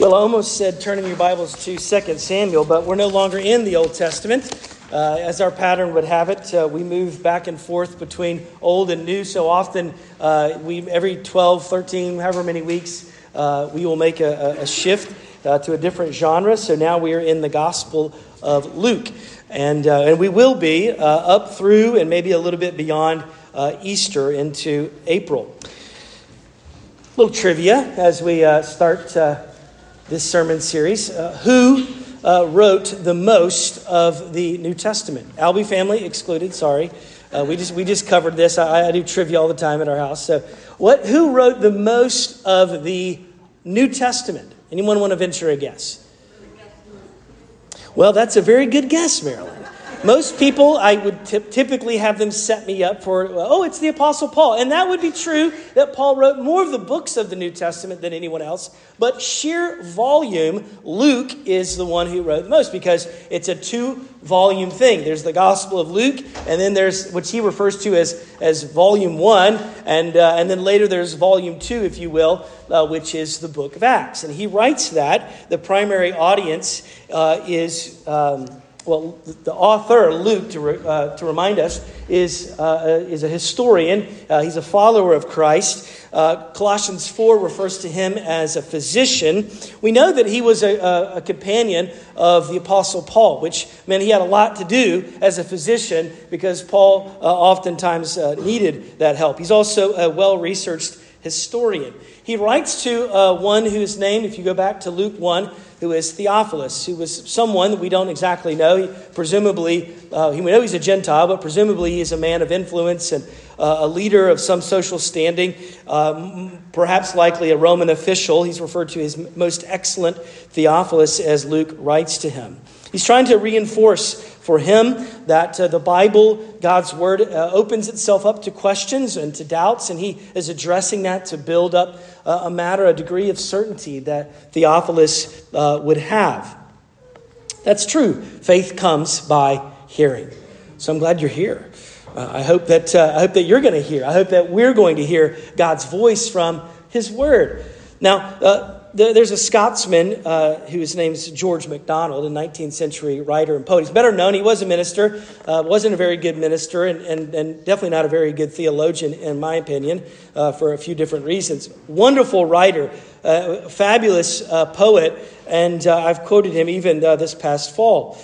Well, I almost said turning your Bibles to 2 Samuel, but we're no longer in the Old Testament. Uh, as our pattern would have it, uh, we move back and forth between old and new so often. Uh, we every 12, 13, however many weeks, uh, we will make a, a shift uh, to a different genre. So now we are in the Gospel of Luke, and uh, and we will be up through and maybe a little bit beyond Easter into April. A little trivia as we start this sermon series. Uh, who uh, wrote the most of the New Testament? Albee family excluded, sorry. Uh, we, just, we just covered this. I, I, do trivia all the time at our house. So, what, who wrote the most of the New Testament? Anyone want to venture a guess? Well, that's a very good guess, Marilyn. Most people, I would t- typically have them set me up for, oh, it's the Apostle Paul. And that would be true that Paul wrote more of the books of the New Testament than anyone else. But sheer volume, Luke is the one who wrote the most because it's a two volume thing. There's the Gospel of Luke, and then there's what he refers to as, as volume one, and, uh, and then later there's volume two, if you will, uh, which is the book of Acts. And he writes that. The primary audience uh, is. Um, well, the author, Luke, to, re, uh, to remind us, is, uh, uh, is a historian. Uh, he's a follower of Christ. Uh, Colossians 4 refers to him as a physician. We know that he was a, a, a, companion of the Apostle Paul, which meant he had a lot to do as a physician because Paul uh, oftentimes needed that help. He's also a well researched historian. He writes to one whose name, if you go back to Luke 1, who is Theophilus, who was someone we don't exactly know. He, presumably, uh, we know he's a Gentile, but presumably he is a man of influence and uh, a leader of some social standing, um, perhaps likely a Roman official. He's referred to as most excellent Theophilus as Luke writes to him. He's trying to reinforce for him that uh, the Bible, God's Word, uh, opens itself up to questions and to doubts, and he is addressing that to build up uh, a matter, a degree of certainty that Theophilus uh, would have. That's true. Faith comes by hearing. So I'm glad you're here. Uh, I hope that uh, I hope that you're going to hear. I hope that we're going to hear God's voice from His Word. Now, there's a Scotsman uh, whose name's George MacDonald, a 19th century writer and poet. He's better known. He was a minister, uh, wasn't a very good minister, and, and, and, definitely not a very good theologian, in my opinion, uh, for a few different reasons. Wonderful writer, uh, fabulous uh, poet, and uh, I've quoted him even this past fall.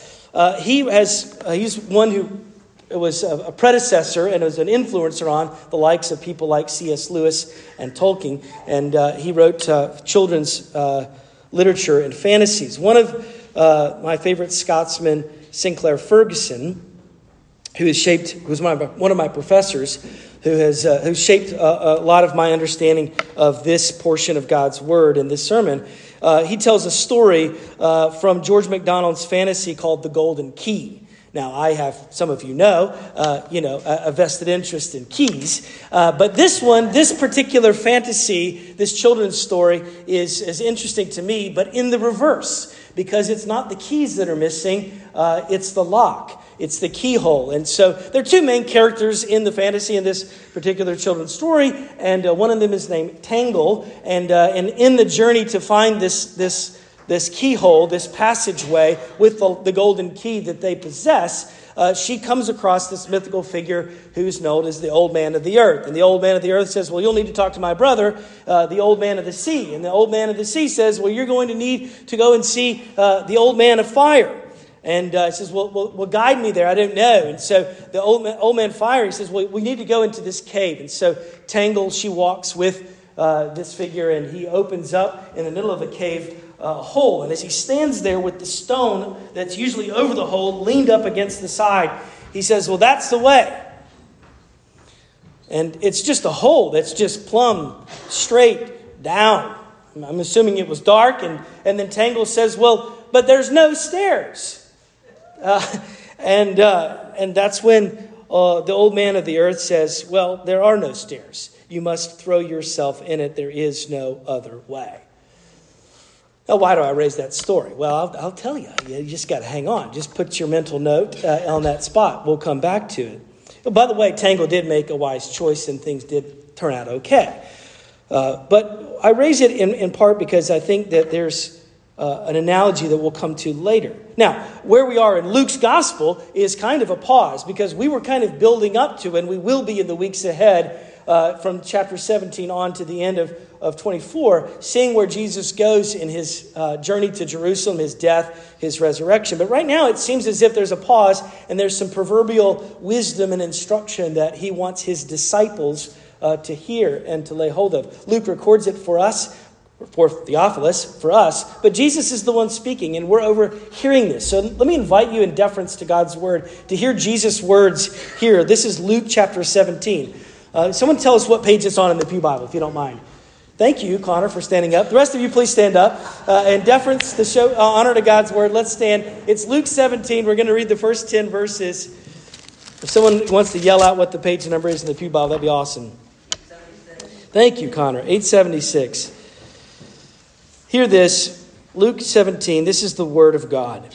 he has, he's one who it was a predecessor and it was an influencer on the likes of people like C.S. Lewis and Tolkien. And uh, he wrote uh, children's uh, literature and fantasies. One of uh, my favorite Scotsmen, Sinclair Ferguson, who has shaped, who was my, one of my professors, who has uh, who shaped a, a, lot of my understanding of this portion of God's Word in this sermon. Uh, he tells a story from George MacDonald's fantasy called The Golden Key. Now, I have, some of you know, uh, you know, a, a, vested interest in keys. Uh, but this one, this particular fantasy, this children's story, is, is interesting to me, but in the reverse, because it's not the keys that are missing, uh, it's the lock. It's the keyhole. And so there are two main characters in the fantasy in this particular children's story, and uh, one of them is named Tangle. And, uh, and in the journey to find this, this this keyhole, this passageway with the, the golden key that they possess, uh, she comes across this mythical figure who's known as the old man of the earth. And the old man of the earth says, Well, you'll need to talk to my brother, uh, the old man of the sea. And the old man of the sea says, Well, you're going to need to go and see uh, the old man of fire. And uh, he says, well, well, well, guide me there. I don't know. And so the old man, old man fire, he says, Well, we need to go into this cave. And so Tangle, she walks with uh, this figure, and he opens up in the middle of a cave uh, hole. And as he stands there with the stone that's usually over the hole leaned up against the side, he says, Well, that's the way. And it's just a hole that's just plumb straight down. I'm assuming it was dark. And, and then Tangle says, Well, but there's no stairs. Uh, and, uh, and that's when uh, the old man of the earth says, Well, there are no stairs. You must throw yourself in it. There is no other way. Now, why do I raise that story? Well, I'll, I'll tell you. You just got to hang on. Just put your mental note uh, on that spot. We'll come back to it. But by the way, Tangle did make a wise choice and things did turn out okay. Uh, but I raise it in, in part because I think that there's uh, an analogy that we'll come to later. Now, where we are in Luke's gospel is kind of a pause because we were kind of building up to, and we will be in the weeks ahead uh, from chapter 17 on to the end of, of 24, seeing where Jesus goes in his uh, journey to Jerusalem, his death, his resurrection. But right now, it seems as if there's a pause and there's some proverbial wisdom and instruction that he wants his disciples uh, to hear and to lay hold of. Luke records it for us for Theophilus, for us, but Jesus is the one speaking, and we're overhearing this. So let me invite you in deference to God's word to hear Jesus' words here. This is Luke chapter 17. Uh, someone tell us what page it's on in the Pew Bible, if you don't mind. Thank you, Connor, for standing up. The rest of you, please stand up. Uh, in deference to show uh, honor to God's word, let's stand. It's Luke 17. We're going to read the first 10 verses. If someone wants to yell out what the page number is in the Pew Bible, that'd be awesome. Thank you, Connor. 876. Hear this Luke 17. This is the word of God.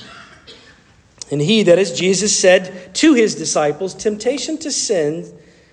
And he, that is Jesus, said to his disciples, Temptation to sin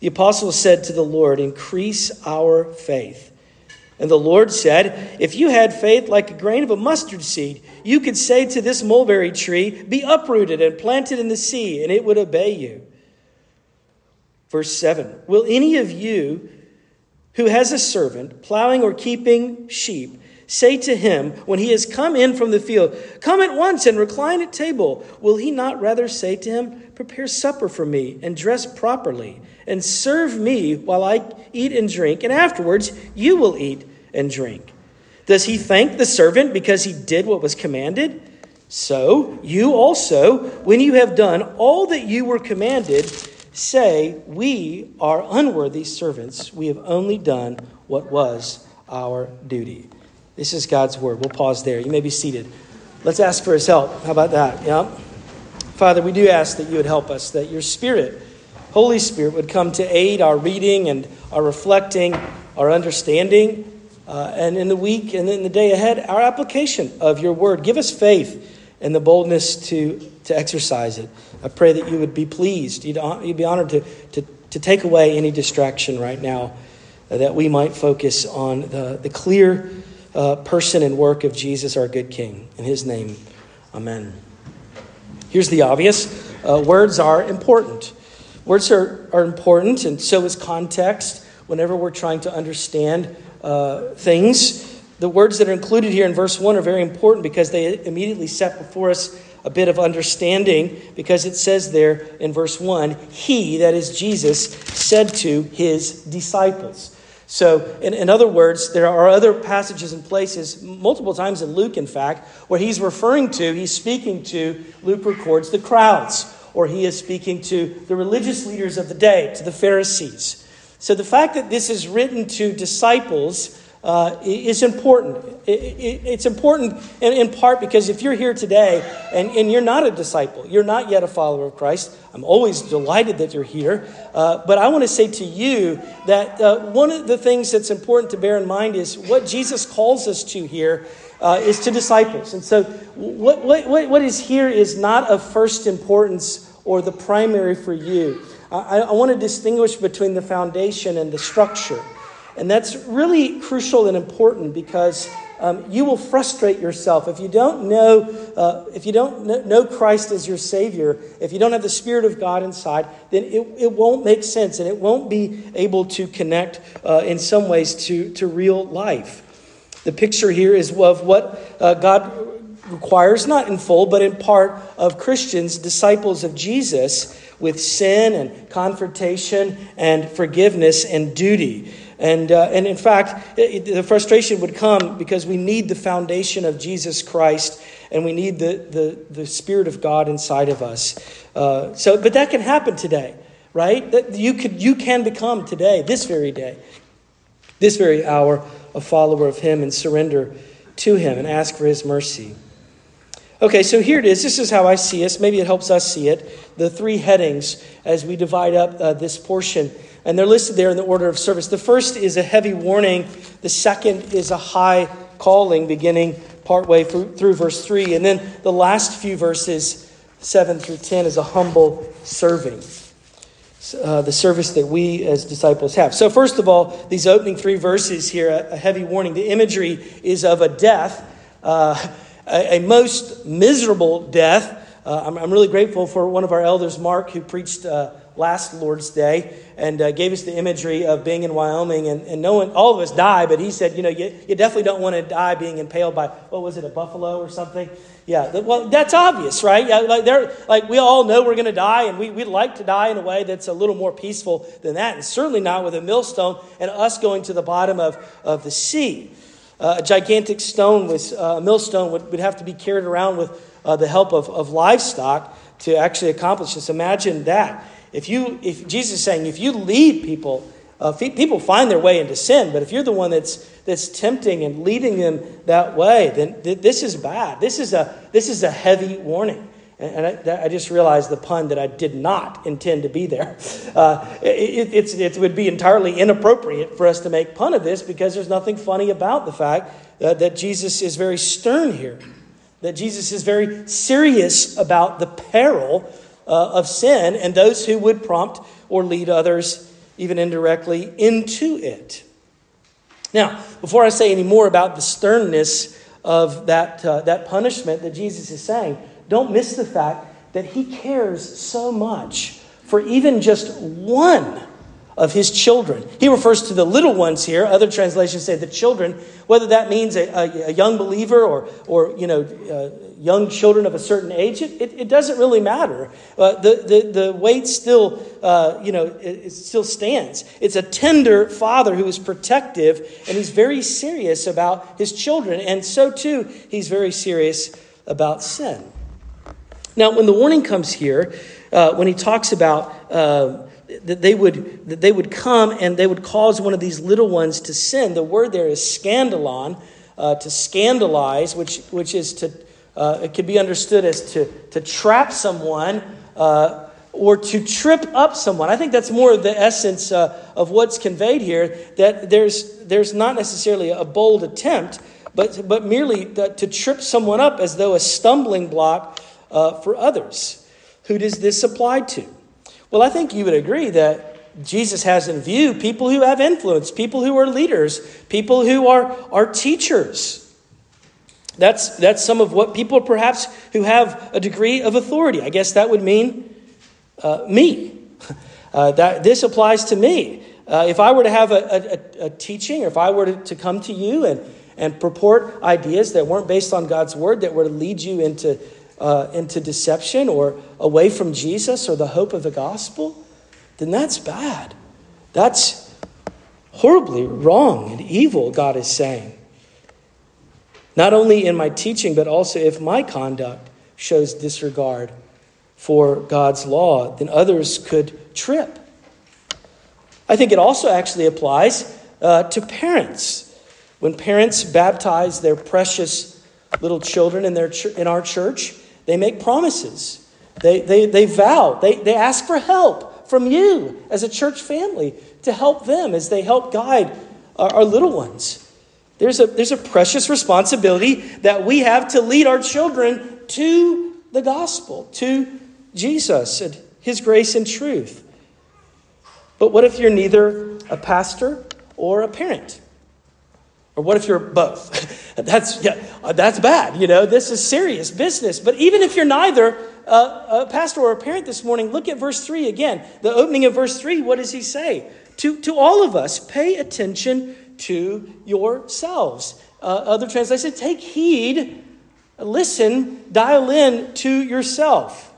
The apostle said to the Lord, Increase our faith. And the Lord said, If you had faith like a grain of a mustard seed, you could say to this mulberry tree, Be uprooted and planted in the sea, and it would obey you. Verse 7 Will any of you who has a servant plowing or keeping sheep say to him, when he has come in from the field, Come at once and recline at table, will he not rather say to him, Prepare supper for me and dress properly, and serve me while I eat and drink, and afterwards you will eat and drink? Does he thank the servant because he did what was commanded? So you also, when you have done all that you were commanded, say, We are unworthy servants. We have only done what was our duty. This is God's word. We'll pause there. You may be seated. Let's ask for his help. How about that? Yeah. Father, we do ask that you would help us, that your Spirit, Holy Spirit, would come to aid our reading and our reflecting, our understanding, uh, and in the week and in the day ahead, our application of your word. Give us faith and the boldness to, to exercise it. I pray that you would be pleased. You'd, you'd be honored to, to, to take away any distraction right now, uh, that we might focus on the, the clear uh, person and work of Jesus, our good King. In his name, amen. Here's the obvious uh, words are important. Words are, are important, and so is context whenever we're trying to understand uh, things. The words that are included here in verse 1 are very important because they immediately set before us a bit of understanding because it says there in verse 1 He, that is Jesus, said to his disciples. So, in, in, other words, there are other passages and places, multiple times in Luke, in fact, where he's referring to, he's speaking to, Luke records, the crowds, or he is speaking to the religious leaders of the day, to the Pharisees. So, the fact that this is written to disciples uh, is important. It, it, it's important in, in, part because if you're here today and, and, you're not a disciple, you're not yet a follower of Christ, I'm always delighted that you're here. Uh, but I want to say to you that uh, one of the things that's important to bear in mind is what Jesus calls us to here uh, is to disciples. And so what, what, what is here is not of first importance or the primary for you. I, I want to distinguish between the foundation and the structure. And that's really crucial and important because um, you will frustrate yourself if you don't know uh, if you don't know Christ as your Savior. If you don't have the Spirit of God inside, then it, it won't make sense and it won't be able to connect uh, in some ways to, to real life. The picture here is of what uh, God requires, not in full, but in part, of Christians, disciples of Jesus, with sin and confrontation and forgiveness and duty. And, uh, and in fact, it, the frustration would come because we need the foundation of Jesus Christ and we need the, the, the Spirit of God inside of us. Uh, so, but that can happen today, right? That you, could, you can become today, this very day, this very hour, a follower of Him and surrender to Him and ask for His mercy. Okay, so here it is. This is how I see us. Maybe it helps us see it. The three headings as we divide up uh, this portion. And they're listed there in the order of service. The first is a heavy warning, the second is a high calling, beginning partway through, through verse 3. And then the last few verses, 7 through 10, is a humble serving. Uh, the service that we as disciples have. So, first of all, these opening three verses here, a, a heavy warning. The imagery is of a death. Uh, a, a most miserable death. Uh, I'm, I'm, really grateful for one of our elders, Mark, who preached uh, last Lord's Day and uh, gave us the imagery of being in Wyoming. And, and no one, all of us die, but he said, you know, you, you definitely don't want to die being impaled by, what was it, a buffalo or something? Yeah, well, that's obvious, right? Yeah, like, they're, like we all know we're going to die, and we, we'd like to die in a way that's a little more peaceful than that, and certainly not with a millstone and us going to the bottom of, of the sea. Uh, a gigantic stone, was, uh, a millstone, would, would have to be carried around with uh, the help of, of livestock to actually accomplish this. Imagine that. If you, if Jesus is saying, if you lead people, uh, people find their way into sin, but if you're the one that's, that's tempting and leading them that way, then th- this is bad. This is a, this is a heavy warning. And I, I, just realized the pun that I did not intend to be there. Uh, it, it, would be entirely inappropriate for us to make pun of this because there's nothing funny about the fact uh, that Jesus is very stern here, that Jesus is very serious about the peril uh, of sin and those who would prompt or lead others, even indirectly, into it. Now, before I say any more about the sternness of that, uh, that punishment that Jesus is saying, don't miss the fact that he cares so much for even just one of his children. He refers to the little ones here. Other translations say the children, whether that means a, a, a young believer or, or you know, uh, young children of a certain age, it, it, it doesn't really matter. Uh, the, the, the weight still, uh, you know, it, it still stands. It's a tender father who is protective, and he's very serious about his children. And so, too, he's very serious about sin. Now, when the warning comes here, uh, when he talks about uh, that they would that they would come and they would cause one of these little ones to sin, the word there is scandalon, uh, to scandalize, which which is to uh, it could be understood as to to trap someone. Uh, or to trip up someone. I think that's more of the essence uh, of what's conveyed here. That there's there's not necessarily a bold attempt, but but merely to trip someone up as though a stumbling block uh, for others. Who does this apply to? Well, I think you would agree that Jesus has in view people who have influence, people who are leaders, people who are, are teachers. That's, that's some of what people perhaps who have a degree of authority. I guess that would mean uh, me. Uh, that, this applies to me. Uh, if I were to have a, a, a, teaching, or if I were to, to come to you and, and purport ideas that weren't based on God's word, that were to lead you into uh, into deception or away from Jesus or the hope of the gospel, then that's bad. That's horribly wrong and evil, God is saying. Not only in my teaching, but also if my conduct shows disregard for God's law, then others could trip. I think it also actually applies uh, to parents. When parents baptize their precious little children in, their in our church, they make promises. They, they, they vow. They, they ask for help from you as a church family to help them as they help guide our, our little ones. There's a, there's a precious responsibility that we have to lead our children to the gospel, to Jesus and his grace and truth. But what if you're neither a pastor or a parent? Or what if you're both? that's, yeah, uh, that's bad. You know, this is serious business. But even if you're neither uh, a pastor or a parent this morning, look at verse 3 again. The opening of verse 3, what does he say? To, to all of us, pay attention to yourselves. Uh, other translations, take heed, listen, dial in to yourself.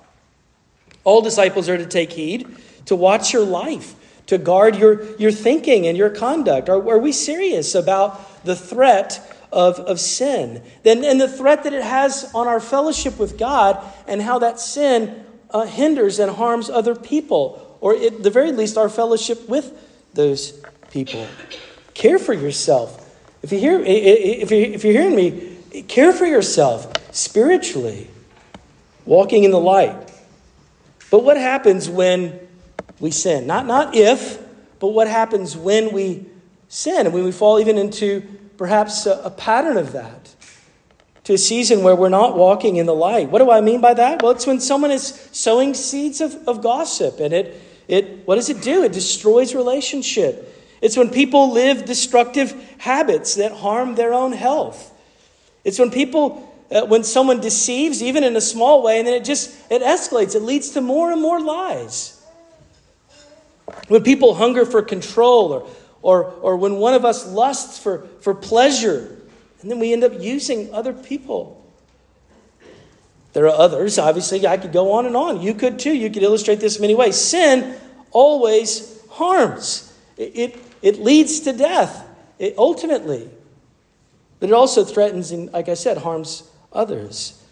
All disciples are to take heed, to watch your life, to guard your, your thinking and your conduct. Are, are we serious about the threat of, of sin, then, and the threat that it has on our fellowship with God, and how that sin uh, hinders and harms other people, or at the very least, our fellowship with those people. Care for yourself. If, you hear, if, you, if you're hearing me, care for yourself. spiritually, walking in the light. But what happens when we sin? Not, not if, but what happens when we sin and when we fall even into perhaps a, a pattern of that? To a season where we're not walking in the light. What do I mean by that? Well, it's when someone is sowing seeds of, of gossip and it, it, what does it do? It destroys relationship. It's when people live destructive habits that harm their own health. It's when people, uh, when someone deceives, even in a small way, and then it just it escalates. It leads to more and more lies. When people hunger for control, or or or when one of us lusts for for pleasure, and then we end up using other people. There are others. Obviously, I could go on and on. You could too. You could illustrate this many ways. Sin always harms. It, it, it leads to death, it, ultimately. But it also threatens and, like I said, harms others.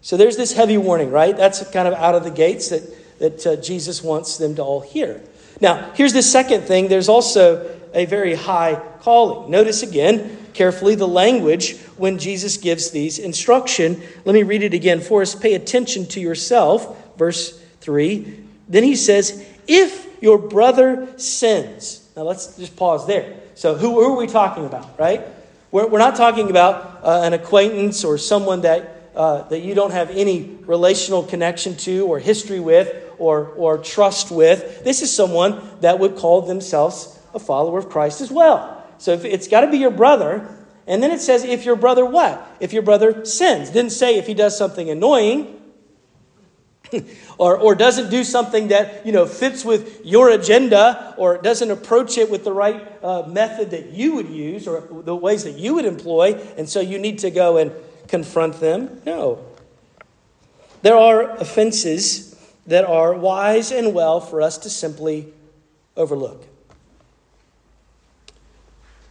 So there's this heavy warning, right? That's kind of out of the gates that, that uh, Jesus wants them to all hear. Now, here's the second thing there's also a very high calling. Notice again carefully the language when Jesus gives these instruction. Let me read it again for us. Pay attention to yourself. Verse 3. Then he says, If your brother sins. Now let's just pause there. So, who, who are we talking about, right? We're, we're not talking about uh, an acquaintance or someone that, uh, that you don't have any relational connection to or history with or, or trust with. This is someone that would call themselves a follower of Christ as well. So if, it's got to be your brother. And then it says, if your brother what? If your brother sins. Didn't say if he does something annoying. or, or doesn't do something that you know fits with your agenda or doesn't approach it with the right uh, method that you would use or the ways that you would employ and so you need to go and confront them no there are offenses that are wise and well for us to simply overlook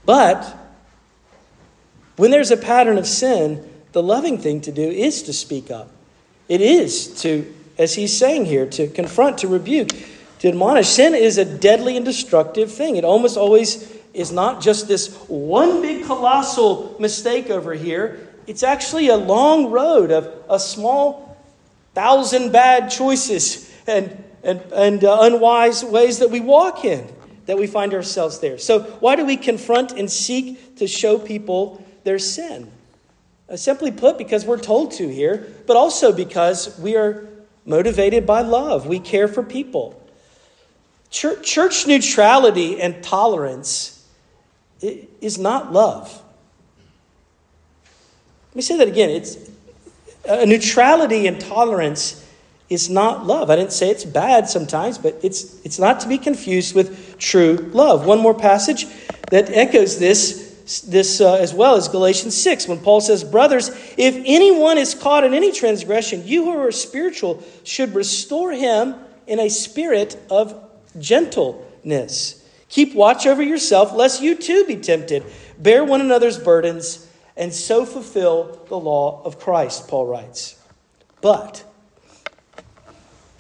but when there's a pattern of sin the loving thing to do is to speak up it is to as he's saying here, to confront, to rebuke, to admonish. Sin is a deadly and destructive thing. It almost always is not just this one big colossal mistake over here. It's actually a long road of a small thousand bad choices and, and, and uh, unwise ways that we walk in, that we find ourselves there. So, why do we confront and seek to show people their sin? Uh, simply put, because we're told to here, but also because we are motivated by love. We care for people. Church, church neutrality and tolerance is not love. Let me say that again. It's a neutrality and tolerance is not love. I didn't say it's bad sometimes, but it's it's not to be confused with true love. One more passage that echoes this this uh, as well as Galatians 6, when Paul says, Brothers, if anyone is caught in any transgression, you who are spiritual should restore him in a spirit of gentleness. Keep watch over yourself, lest you too be tempted. Bear one another's burdens, and so fulfill the law of Christ, Paul writes. But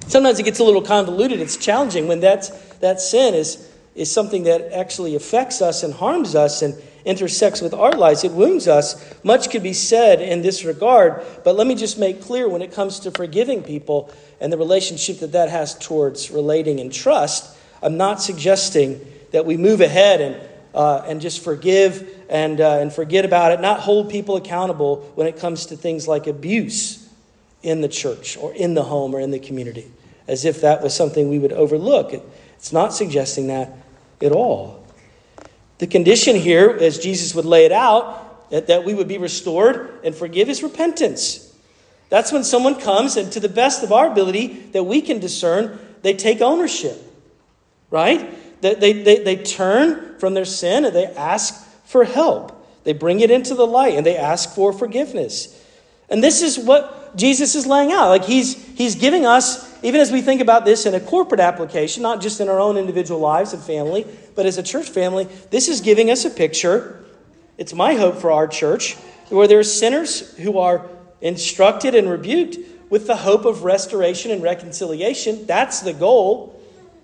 sometimes it gets a little convoluted. It's challenging when that's, that sin is, is something that actually affects us and harms us. And intersects with our lives, it wounds us. Much could be said in this regard, but let me just make clear when it comes to forgiving people and the relationship that that has towards relating and trust, I'm not suggesting that we move ahead and, uh, and just forgive and, uh, and forget about it, not hold people accountable when it comes to things like abuse in the church or in the home or in the community, as if that was something we would overlook. It's not suggesting that at all. The condition here, as Jesus would lay it out, that, we would be restored and forgive is repentance. That's when someone comes and, to the best of our ability that we can discern, they take ownership, right? They, they, they turn from their sin and they ask for help. They bring it into the light and they ask for forgiveness. And this is what Jesus is laying out. Like he's, he's giving us even as we think about this in a corporate application, not just in our own individual lives and family, but as a church family, this is giving us a picture. It's my hope for our church where there are sinners who are instructed and rebuked with the hope of restoration and reconciliation. That's the goal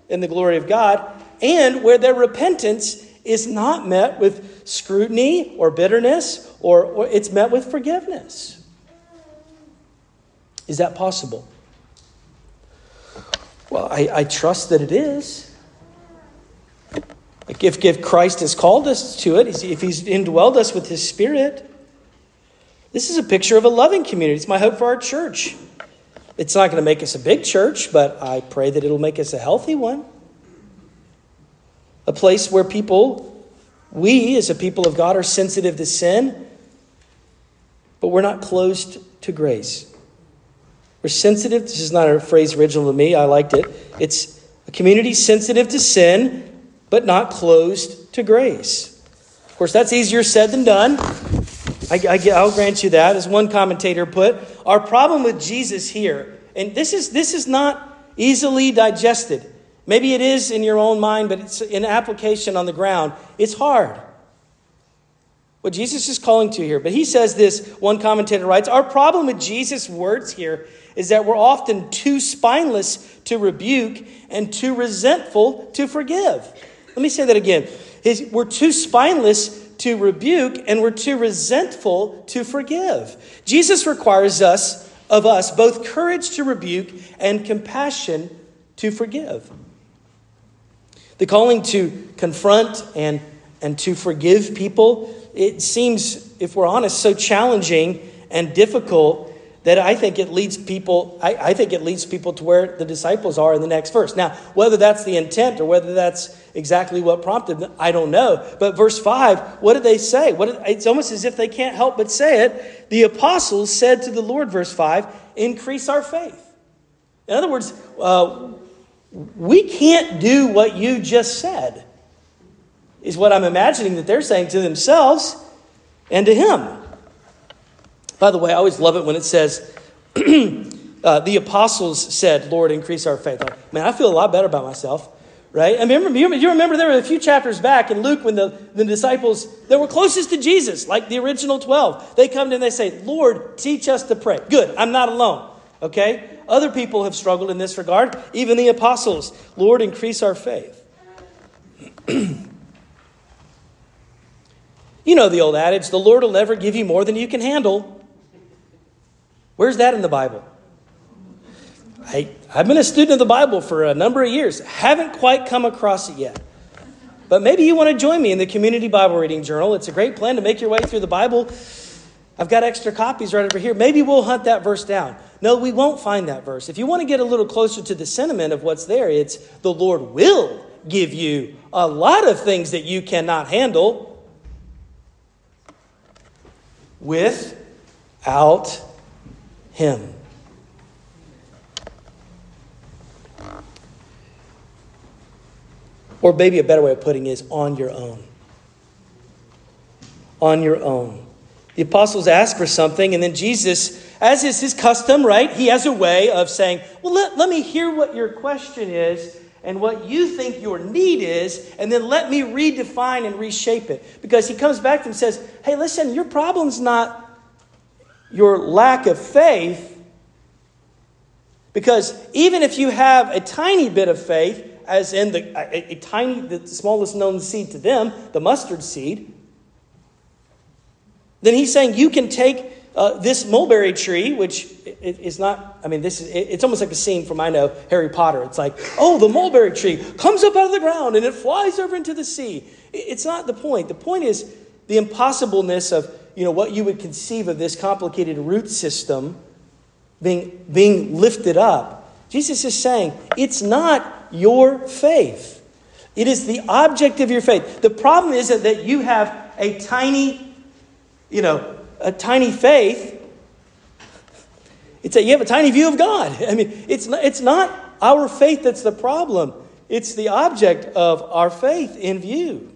in the glory of God. And where their repentance is not met with scrutiny or bitterness, or, or it's met with forgiveness. Is that possible? Well, I, I trust that it is. If, if Christ has called us to it, if He's indwelled us with His Spirit, this is a picture of a loving community. It's my hope for our church. It's not going to make us a big church, but I pray that it'll make us a healthy one. A place where people, we as a people of God, are sensitive to sin, but we're not closed to grace. We're sensitive. This is not a phrase original to me. I liked it. It's a community sensitive to sin, but not closed to grace. Of course, that's easier said than done. I, will grant you that. As one commentator put, our problem with Jesus here, and this is, this is not easily digested. Maybe it is in your own mind, but it's in application on the ground. It's hard. What Jesus is calling to here. But he says this, one commentator writes, Our problem with Jesus' words here is that we're often too spineless to rebuke and too resentful to forgive. Let me say that again. We're too spineless to rebuke and we're too resentful to forgive. Jesus requires us of us both courage to rebuke and compassion to forgive. The calling to confront and, and to forgive people, it seems, if we're honest, so challenging and difficult that I think it leads people, I, I, think it leads people to where the disciples are in the next verse. Now, whether that's the intent or whether that's exactly what prompted them, I don't know. But verse 5, what did they say? What, it's almost as if they can't help but say it. The apostles said to the Lord, verse 5, increase our faith. In other words, uh, we can't do what you just said, is what I'm imagining that they're saying to themselves and to him. By the way, I always love it when it says, uh, the apostles said, Lord, increase our faith. Like, man, I feel a lot better about myself, right? I mean, remember, you remember there were a few chapters back in Luke when the, the disciples that were closest to Jesus, like the original 12, they come to and they say, Lord, teach us to pray. Good, I'm not alone, okay? Other people have struggled in this regard, even the apostles. Lord, increase our faith. you know the old adage the Lord will never give you more than you can handle. Where's that in the Bible? I, I've been a student of the Bible for a number of years. Haven't quite come across it yet. But maybe you want to join me in the Community Bible Reading Journal. It's a great plan to make your way through the Bible. I've got extra copies right over here. Maybe we'll hunt that verse down. No, we won't find that verse. If you want to get a little closer to the sentiment of what's there, it's the Lord will give you a lot of things that you cannot handle without him. Or maybe a better way of putting it is on your own. On your own. The apostles ask for something, and then Jesus, as is his custom, right? He has a way of saying, Well, let, let me hear what your question is and what you think your need is, and then let me redefine and reshape it. Because he comes back and says, Hey, listen, your problem's not your lack of faith. Because even if you have a tiny bit of faith, as in the, a, a tiny, the smallest known seed to them, the mustard seed, then he's saying you can take uh, this mulberry tree, which is not, I mean, this is, it's almost like a scene from, I know, Harry Potter. It's like, oh, the mulberry tree comes up out of the ground and it flies over into the sea. It's not the point. The point is the impossibleness of you know, what you would conceive of this complicated root system being, being lifted up. Jesus is saying, it's not your faith. It is the object of your faith. The problem is that, that you have a tiny, you know, a tiny faith. It's a, you have a tiny view of God. I mean, it's not, it's not our faith that's the problem. It's the object of our faith in view.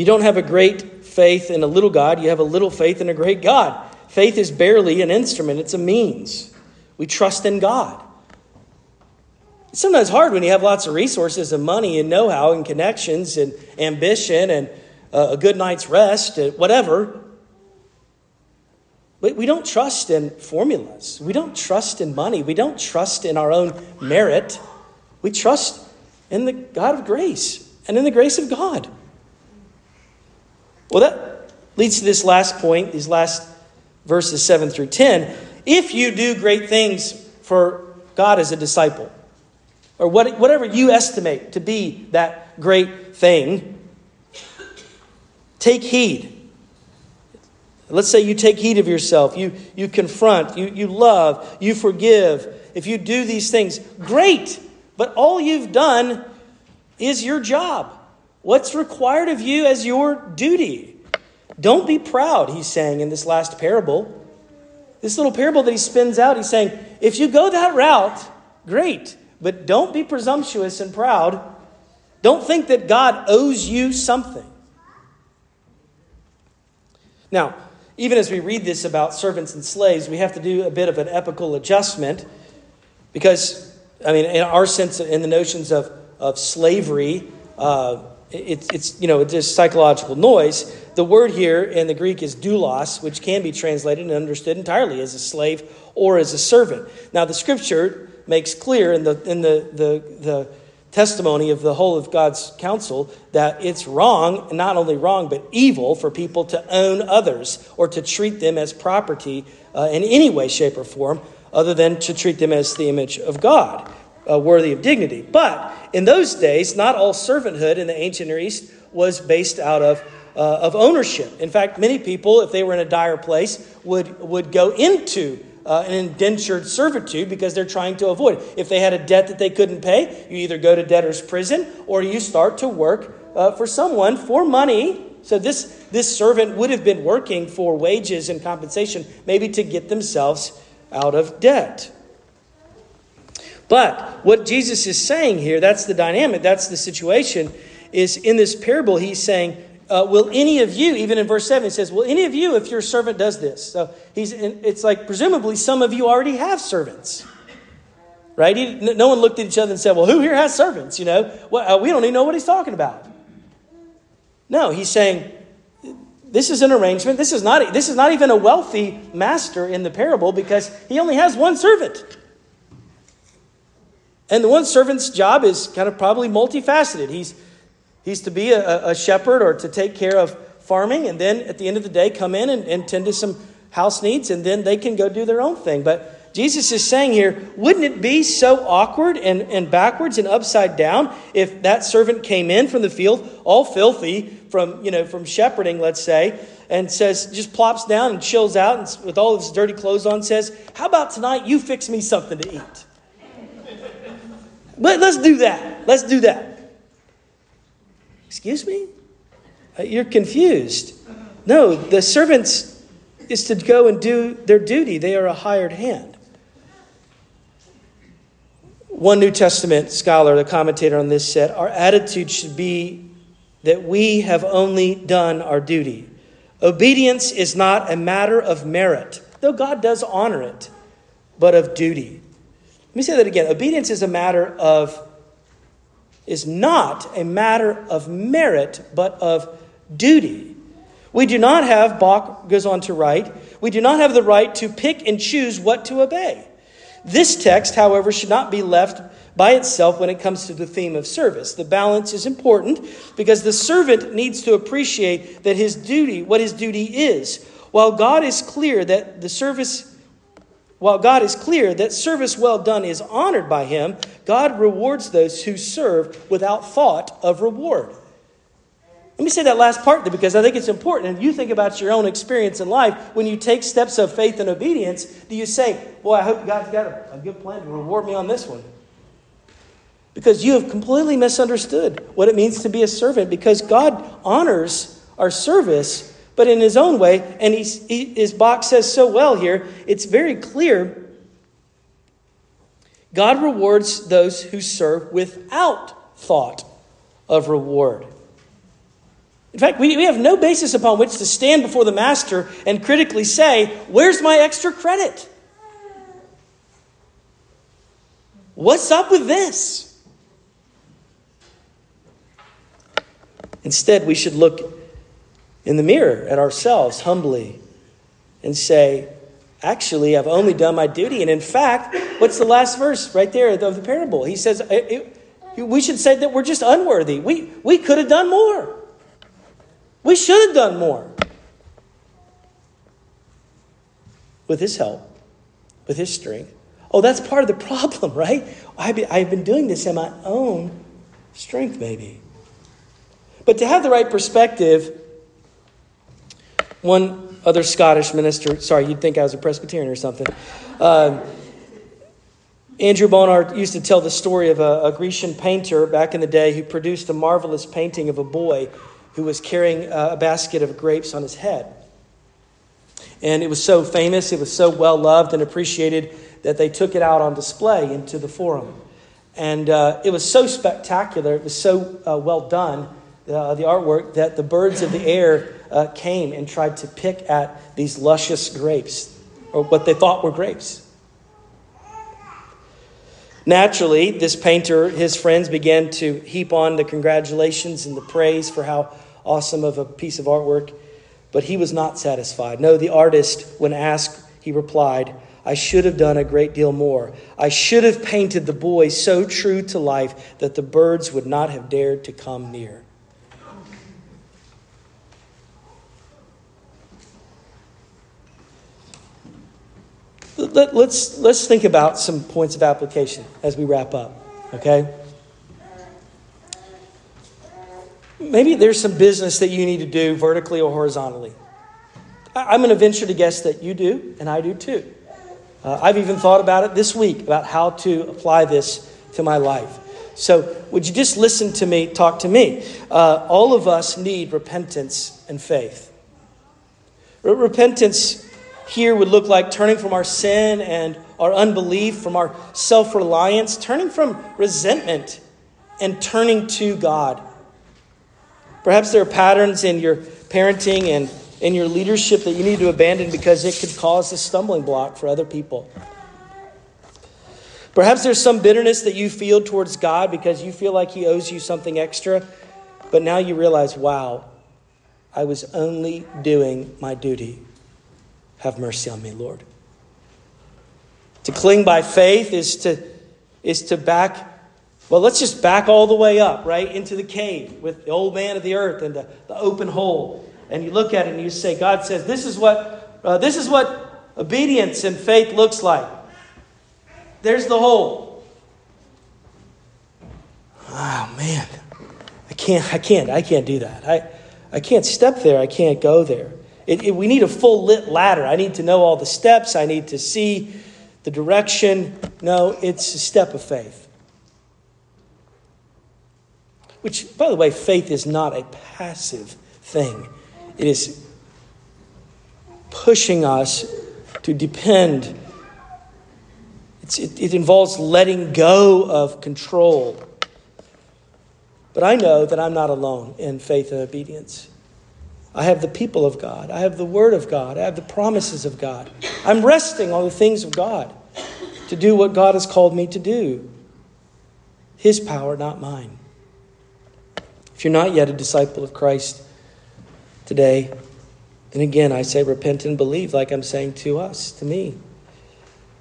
You don't have a great faith in a little God, you have a little faith in a great God. Faith is barely an instrument, it's a means. We trust in God. It's sometimes hard when you have lots of resources and money and know how and connections and ambition and uh, a good night's rest, and whatever. But we don't trust in formulas. We don't trust in money. We don't trust in our own merit. We trust in the God of grace and in the grace of God. Well, that Leads to this last point, these last verses 7 through 10. If you do great things for God as a disciple, or what, whatever you estimate to be that great thing, take heed. Let's say you take heed of yourself, you, you confront, you, you love, you forgive. If you do these things, great. But all you've done is your job. What's required of you as your duty? Don't be proud, he's saying in this last parable. This little parable that he spins out, he's saying, if you go that route, great. But don't be presumptuous and proud. Don't think that God owes you something. Now, even as we read this about servants and slaves, we have to do a bit of an epical adjustment because, I mean, in our sense, in the notions of, of slavery, uh, it's, it's, you know, it's just psychological noise. The word here in the Greek is doulos, which can be translated and understood entirely as a slave or as a servant. Now, the scripture makes clear in the, in the, the, the testimony of the whole of God's counsel that it's wrong, not only wrong, but evil for people to own others or to treat them as property uh, in any way, shape, or form, other than to treat them as the image of God, uh, worthy of dignity. But in those days, not all servanthood in the ancient Near East was based out of. Uh, of ownership. In fact, many people, if they were in a dire place, would, would go into uh, an indentured servitude because they're trying to avoid. If they had a debt that they couldn't pay, you either go to debtor's prison or you start to work uh, for someone for money. So this, this servant would have been working for wages and compensation, maybe to get themselves out of debt. But what Jesus is saying here, that's the dynamic, that's the situation, is in this parable, he's saying, uh, will any of you, even in verse 7, it says, Will any of you, if your servant does this? So he's, it's like presumably some of you already have servants. Right? He, no one looked at each other and said, Well, who here has servants? You know, well, uh, we don't even know what he's talking about. No, he's saying, this is an arrangement. This is, not, this is not even a wealthy master in the parable because he only has one servant. And the one servant's job is kind of probably multifaceted. He's He's to be a, a, shepherd or to take care of farming, and then at the end of the day, come in and, and tend to some house needs, and then they can go do their own thing. But Jesus is saying here, wouldn't it be so awkward and, and backwards and upside down if that servant came in from the field, all filthy from, you know, from shepherding, let's say, and says, just plops down and chills out and with all of his dirty clothes on, says, How about tonight you fix me something to eat? But let's do that. Let's do that. Excuse me? Uh, you're confused. No, the servants is to go and do their duty. They are a hired hand. One New Testament scholar, the commentator on this, said our attitude should be that we have only done our duty. Obedience is not a matter of merit, though God does honor it, but of duty. Let me say that again. Obedience is a matter of is not a matter of merit, but of duty. We do not have, Bock goes on to write, we do not have the right to pick and choose what to obey. This text, however, should not be left by itself when it comes to the theme of service. The balance is important because the servant needs to appreciate that his duty, what his duty is. While God is clear that the service while God is clear that service well done is honored by him, God rewards those who serve without thought of reward. Let me say that last part because I think it's important. And you think about your own experience in life. When you take steps of faith and obedience, do you say, Boy, I hope God's got a, a good plan to reward me on this one? Because you have completely misunderstood what it means to be a servant because God honors our service but in his own way. And he, his Bock says so well here, it's very clear. God rewards those who serve without thought of reward. In fact, we, we have no basis upon which to stand before the master and critically say, Where's my extra credit? What's up with this? Instead, we should look in the mirror at ourselves humbly and say, Actually, I've only done my duty. And in fact, what's the last verse right there of the parable? He says, We should say that we're just unworthy. We, we could have done more. We should have done more. with his help, with his strength. Oh, that's part of the problem, right? I've been doing this in my own strength, maybe. But to have the right perspective, one other Scottish minister, sorry, you'd think I was a Presbyterian or something. Uh, Andrew Bonar used to tell the story of a, a, Grecian painter back in the day who produced a marvelous painting of a boy who was carrying a basket of grapes on his head. And it was so famous, it was so well loved and appreciated that they took it out on display into the forum. And uh, it was so spectacular, it was so uh, well done, uh, the artwork, that the birds of the air uh, came and tried to pick at these luscious grapes, or what they thought were grapes. Naturally, this painter, his friends began to heap on the congratulations and the praise for how awesome of a piece of artwork, but he was not satisfied. No, the artist, when asked, he replied, I should have done a great deal more. I should have painted the boy so true to life that the birds would not have dared to come near. Let, us let's think about some points of application as we wrap up, okay? Maybe there's some business that you need to do vertically or horizontally. I'm going to venture to guess that you do, and I do too. Uh, I've even thought about it this week about how to apply this to my life. So, would you just listen to me, talk to me? Uh, all of us need repentance and faith. Repentance here would look like turning from our sin and our unbelief, from our self reliance, turning from resentment and turning to God. Perhaps there are patterns in your parenting and in your leadership that you need to abandon because it could cause a stumbling block for other people. Perhaps there's some bitterness that you feel towards God because you feel like He owes you something extra, but now you realize, wow, I was only doing my duty. Have mercy on me, Lord. To cling by faith is to, is to back, well, let's just back all the way up, right, into the cave with the old man of the earth and the, the open hole. And you look at it and you say, God says, this is what, uh, this is what obedience and faith looks like. There's the hole. Oh, man. I can't, I can't, I can't do that. I, I can't step there. I can't go there. It, it, we need a full lit ladder. I need to know all the steps. I need to see the direction. No, it's a step of faith. Which, by the way, faith is not a passive thing, it is pushing us to depend. It, it involves letting go of control. But I know that I'm not alone in faith and obedience. I have the people of God. I have the Word of God. I have the promises of God. I'm resting on the things of God to do what God has called me to do. His power, not mine. If you're not yet a disciple of Christ today, then again, I say repent and believe, like I'm saying to us, to me.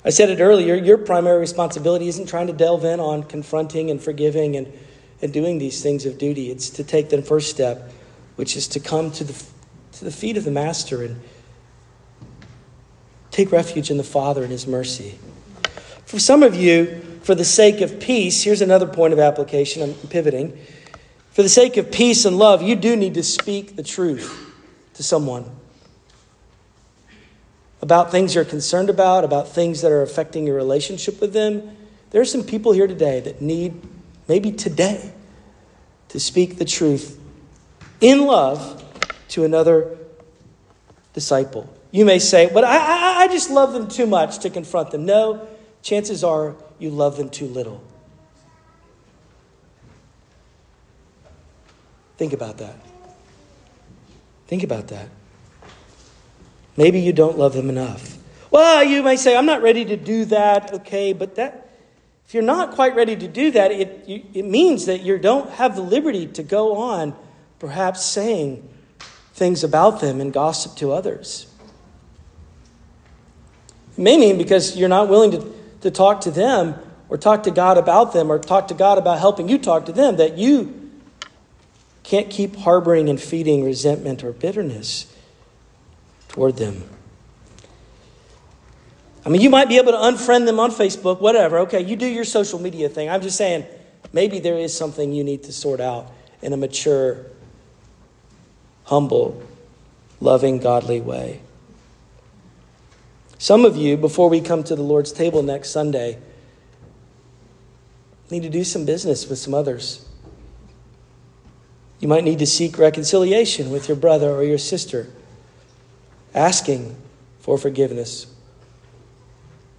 I said it earlier your primary responsibility isn't trying to delve in on confronting and forgiving and, and doing these things of duty, it's to take the first step which is to come to the, to the feet of the Master and take refuge in the Father and His mercy. For some of you, for the sake of peace, here's another point of application. I'm pivoting. For the sake of peace and love, you do need to speak the truth to someone about things you're concerned about, about things that are affecting your relationship with them. There are some people here today that need, maybe today, to speak the truth in love to another disciple. You may say, but I, I, I just love them too much to confront them. No, chances are you love them too little. Think about that. Think about that. Maybe you don't love them enough. Well, you may say, I'm not ready to do that. Okay, but that, if you're not quite ready to do that, it, it means that you don't have the liberty to go on perhaps saying things about them and gossip to others. It may mean because you're not willing to, to talk to them or talk to God about them or talk to God about helping you talk to them that you can't keep harboring and feeding resentment or bitterness toward them. I mean, you might be able to unfriend them on Facebook, whatever. Okay, you do your social media thing. I'm just saying, maybe there is something you need to sort out in a mature, humble, loving, godly way. Some of you, before we come to the Lord's table next Sunday, need to do some business with some others. You might need to seek reconciliation with your brother or your sister, asking for forgiveness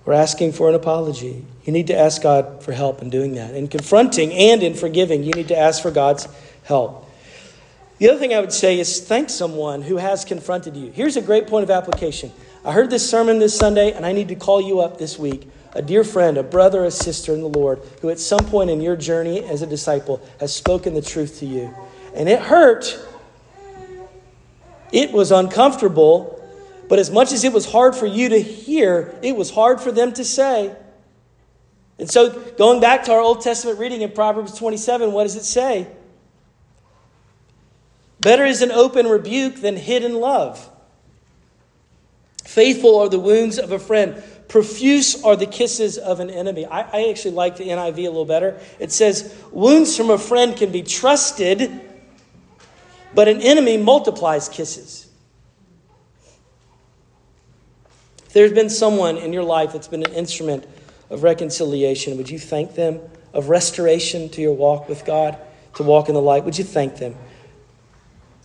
or asking for an apology. You need to ask God for help in doing that. In confronting and in forgiving, you need to ask for God's help. The other thing I would say is thank someone who has confronted you. Here's a great point of application. I heard this sermon this Sunday, and I need to call you up this week. A dear friend, a brother, a sister in the Lord, who at some point in your journey as a disciple has spoken the truth to you. And it hurt. It was uncomfortable, but as much as it was hard for you to hear, it was hard for them to say. And so, going back to our Old Testament reading in Proverbs 27, what does it say? Better is an open rebuke than hidden love. Faithful are the wounds of a friend. Profuse are the kisses of an enemy. I, I, actually like the NIV a little better. It says, Wounds from a friend can be trusted, but an enemy multiplies kisses. If there's been someone in your life that's been an instrument of reconciliation, would you thank them? Of restoration to your walk with God, to walk in the light, would you thank them?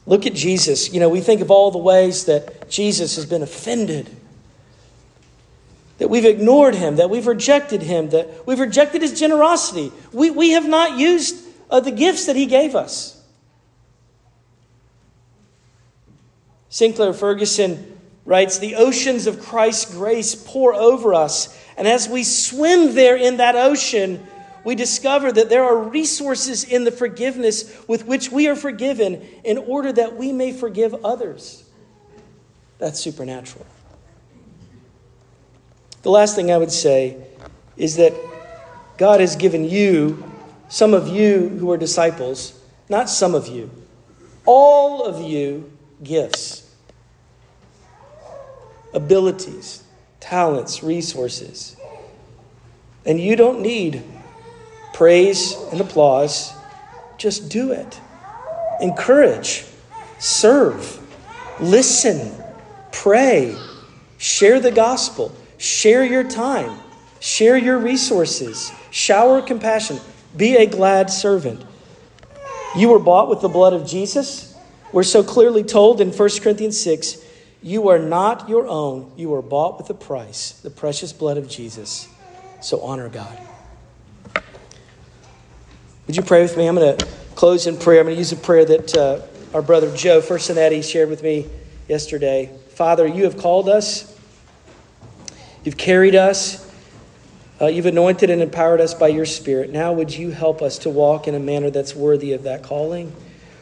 Look at Jesus. You know, we think of all the ways that Jesus has been offended, that we've ignored him, that we've rejected him, that we've rejected his generosity. We, we have not used uh, the gifts that he gave us. Sinclair Ferguson writes The oceans of Christ's grace pour over us. And as we swim there in that ocean, we discover that there are resources in the forgiveness with which we are forgiven in order that we may forgive others. That's supernatural. The last thing I would say is that God has given you, some of you who are disciples, not some of you, all of you, gifts abilities, talents, resources. And you don't need praise and applause. Just do it. Encourage, serve, listen, pray, share the gospel, share your time, share your resources, shower compassion, be a glad servant. You were bought with the blood of Jesus. We're so clearly told in 1 Corinthians 6 you are not your own. You are bought with a price, the precious blood of Jesus. So honor God. Would you pray with me? I'm going to close in prayer. I'm going to use a prayer that uh, our brother Joe Firstinetti shared with me yesterday. Father, you have called us, you've carried us, uh, you've anointed and empowered us by your Spirit. Now, would you help us to walk in a manner that's worthy of that calling?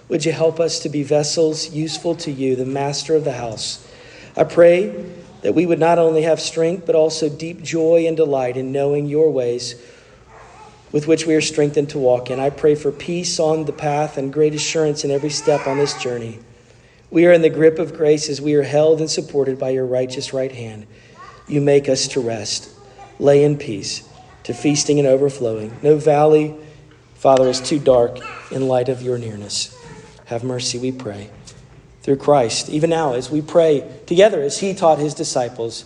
Would you help us to be vessels useful to you, the master of the house? I pray that we would not only have strength, but also deep joy and delight in knowing your ways with which we are strengthened to walk in. I pray for peace on the path and great assurance in every step on this journey. We are in the grip of grace as we are held and supported by your righteous right hand. You make us to rest, lay in peace, to feasting and overflowing. No valley, Father, is too dark in light of your nearness. Have mercy, we pray through Christ. Even now, as we pray together, as he taught his disciples,